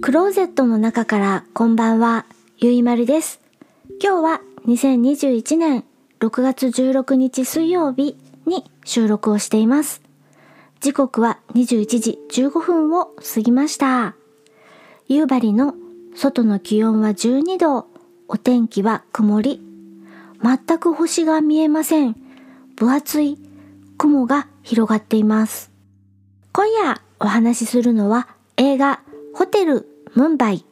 クローゼットの中からこんばんは、ゆいまるです。今日は2021年6月16日水曜日に収録をしています。時刻は21時15分を過ぎました。夕張の外の気温は12度、お天気は曇り。全く星が見えません。分厚い雲が広がっています。今夜お話しするのは映画ホテルムンバイ。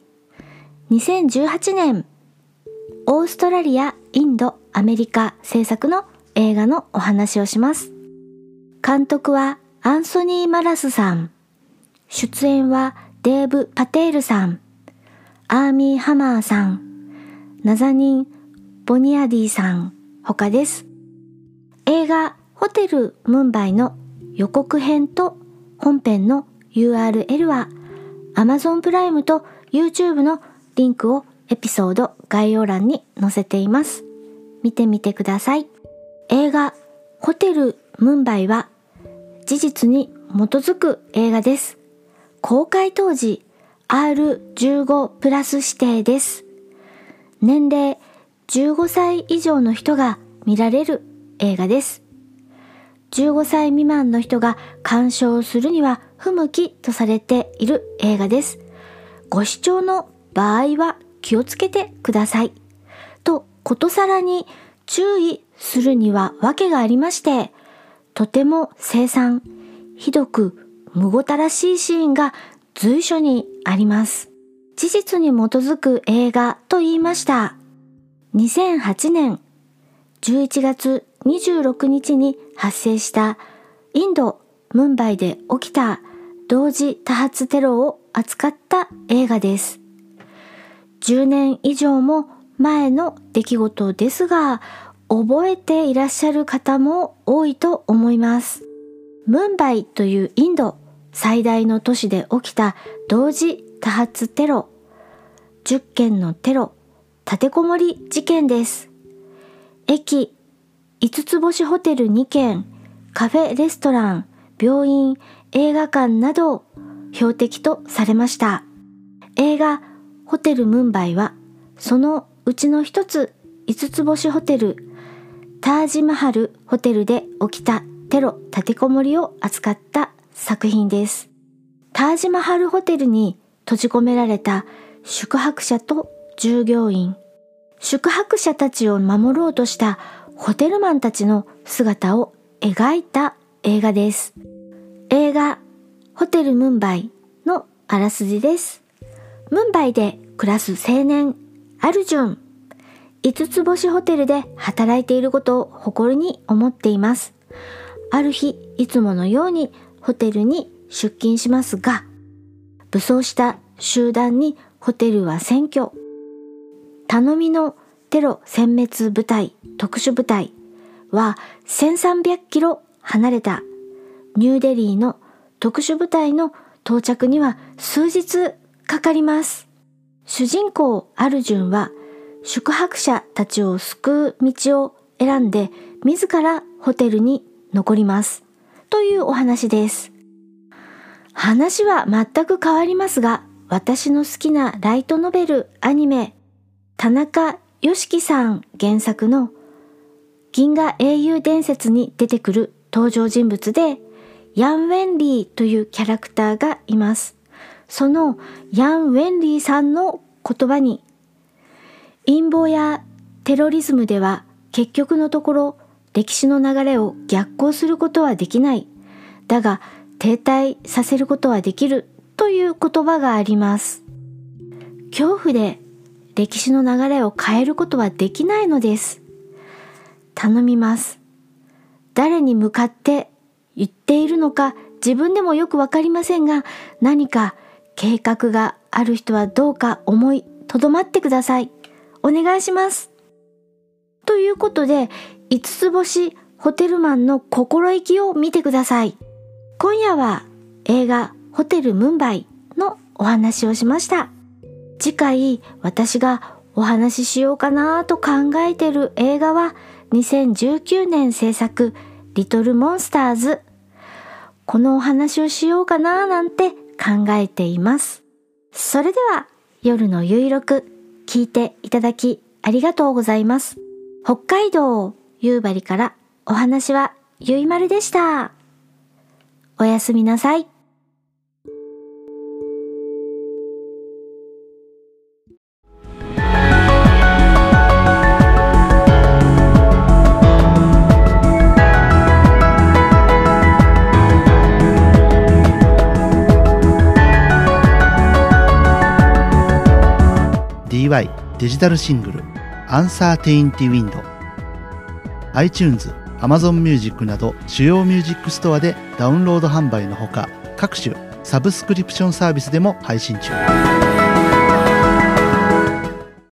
2018年、オーストラリア、インド、アメリカ制作の映画のお話をします。監督はアンソニー・マラスさん。出演はデーブ・パテールさん。アーミー・ハマーさん。ナザニン・ボニアディさん。他です。映画ホテルムンバイの予告編と本編の URL は Amazon プライムと YouTube のリンクをエピソード概要欄に載せています。見てみてください。映画ホテルムンバイは事実に基づく映画です。公開当時 R15 プラス指定です。年齢15歳以上の人が見られる映画です。15歳未満の人が鑑賞するには不向きとされている映画です。ご視聴の場合は気をつけてください。と、ことさらに注意するには訳がありまして、とても凄惨、ひどくむごたらしいシーンが随所にあります。事実に基づく映画と言いました。2008年11月26日に発生したインド・ムンバイで起きた同時多発テロを扱った映画です。10年以上も前の出来事ですが、覚えていらっしゃる方も多いと思います。ムンバイというインド最大の都市で起きた同時多発テロ、10件のテロ、立てこもり事件です。駅、5つ星ホテル2軒、カフェレストラン、病院、映画館など標的とされました。映画ホテルムンバイはそのうちの一つ5つ星ホテルタージマハルホテルで起きたテロ立てこもりを扱った作品です。タージマハルホテルに閉じ込められた宿泊者と従業員、宿泊者たちを守ろうとしたホテルマンたちの姿を描いた映画です。映画ホテルムンバイのあらすじです。ムンバイで暮らす青年アルジュン。5つ星ホテルで働いていることを誇りに思っています。ある日、いつものようにホテルに出勤しますが、武装した集団にホテルは占拠。頼みのテロ殲滅部隊、特殊部隊は1300キロ離れたニューデリーの特殊部隊の到着には数日かかります。主人公アルジュンは宿泊者たちを救う道を選んで自らホテルに残ります。というお話です。話は全く変わりますが、私の好きなライトノベルアニメ、田中良樹さん原作の銀河英雄伝説に出てくる登場人物で、ヤン・ウェンリーというキャラクターがいます。そのヤン・ウェンリーさんの言葉に、陰謀やテロリズムでは結局のところ歴史の流れを逆行することはできない。だが停滞させることはできるという言葉があります。恐怖で歴史の流れを変えることはできないのです。頼みます。誰に向かって言っているのか自分でもよくわかりませんが何か計画がある人はどうか思いとどまってください。お願いします。ということで、5つ星ホテルマンの心意気を見てください。今夜は映画ホテルムンバイのお話をしました。次回私がお話ししようかなと考えてる映画は2019年制作リトルモンスターズ。このお話をしようかななんて考えています。それでは夜のゆいろく聞いていただきありがとうございます。北海道夕張からお話はゆいまるでした。おやすみなさい。DY デジタルシングル「 Uncertainty Wind」iTunes、Amazon Music など主要ミュージックストアでダウンロード販売のほか各種サブスクリプションサービスでも配信中。